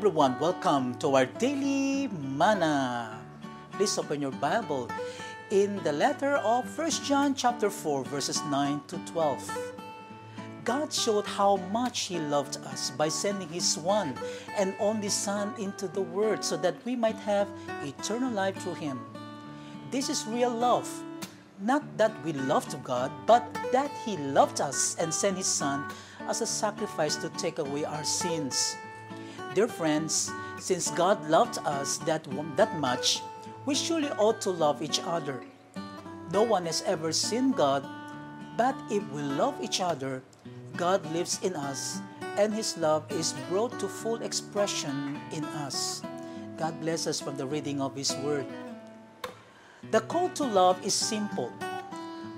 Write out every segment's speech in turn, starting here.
everyone. Welcome to our daily manna. Please open your Bible in the letter of 1 John chapter 4 verses 9 to 12. God showed how much he loved us by sending his one and only son into the world so that we might have eternal life through him. This is real love. Not that we loved God, but that he loved us and sent his son as a sacrifice to take away our sins. Dear friends, since God loved us that, that much, we surely ought to love each other. No one has ever seen God, but if we love each other, God lives in us and His love is brought to full expression in us. God bless us from the reading of His Word. The call to love is simple,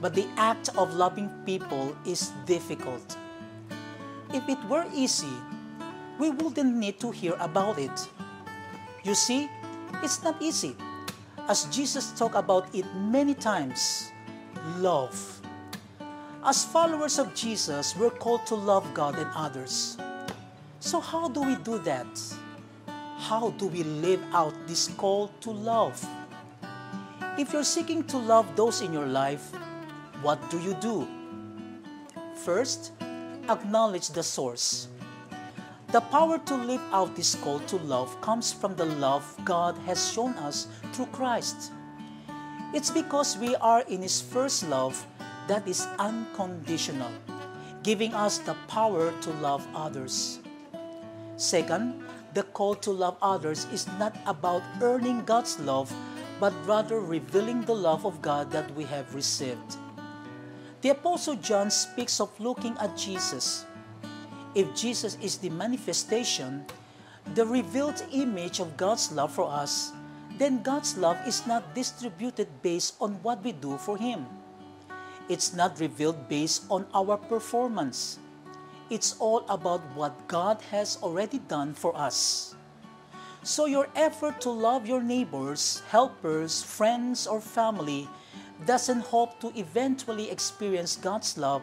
but the act of loving people is difficult. If it were easy, we wouldn't need to hear about it. You see, it's not easy. As Jesus talked about it many times, love. As followers of Jesus, we're called to love God and others. So, how do we do that? How do we live out this call to love? If you're seeking to love those in your life, what do you do? First, acknowledge the source. The power to live out this call to love comes from the love God has shown us through Christ. It's because we are in His first love that is unconditional, giving us the power to love others. Second, the call to love others is not about earning God's love, but rather revealing the love of God that we have received. The Apostle John speaks of looking at Jesus if Jesus is the manifestation, the revealed image of God's love for us, then God's love is not distributed based on what we do for Him. It's not revealed based on our performance. It's all about what God has already done for us. So, your effort to love your neighbors, helpers, friends, or family doesn't hope to eventually experience God's love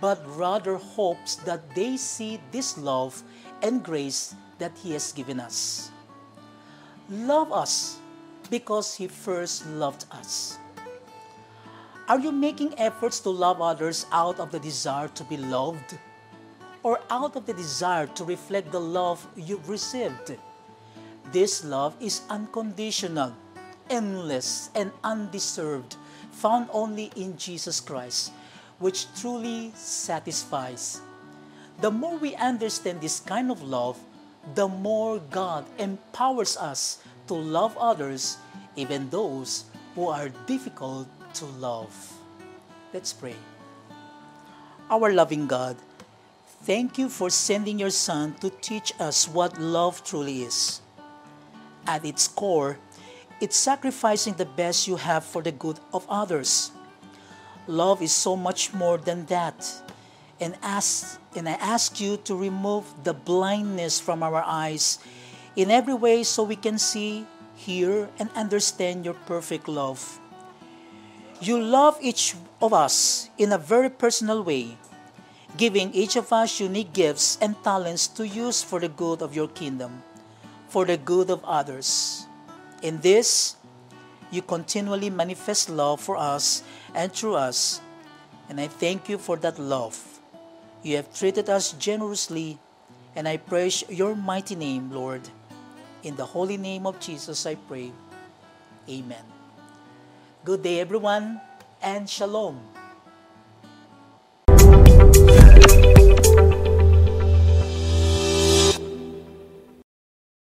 but rather hopes that they see this love and grace that He has given us. Love us because He first loved us. Are you making efforts to love others out of the desire to be loved or out of the desire to reflect the love you've received? This love is unconditional, endless, and undeserved, found only in Jesus Christ which truly satisfies. The more we understand this kind of love, the more God empowers us to love others, even those who are difficult to love. Let's pray. Our loving God, thank you for sending your Son to teach us what love truly is. At its core, it's sacrificing the best you have for the good of others. Love is so much more than that. And ask and I ask you to remove the blindness from our eyes in every way so we can see, hear, and understand your perfect love. You love each of us in a very personal way, giving each of us unique gifts and talents to use for the good of your kingdom, for the good of others. In this, you continually manifest love for us and through us. And I thank you for that love. You have treated us generously, and I praise your mighty name, Lord. In the holy name of Jesus, I pray. Amen. Good day, everyone, and shalom.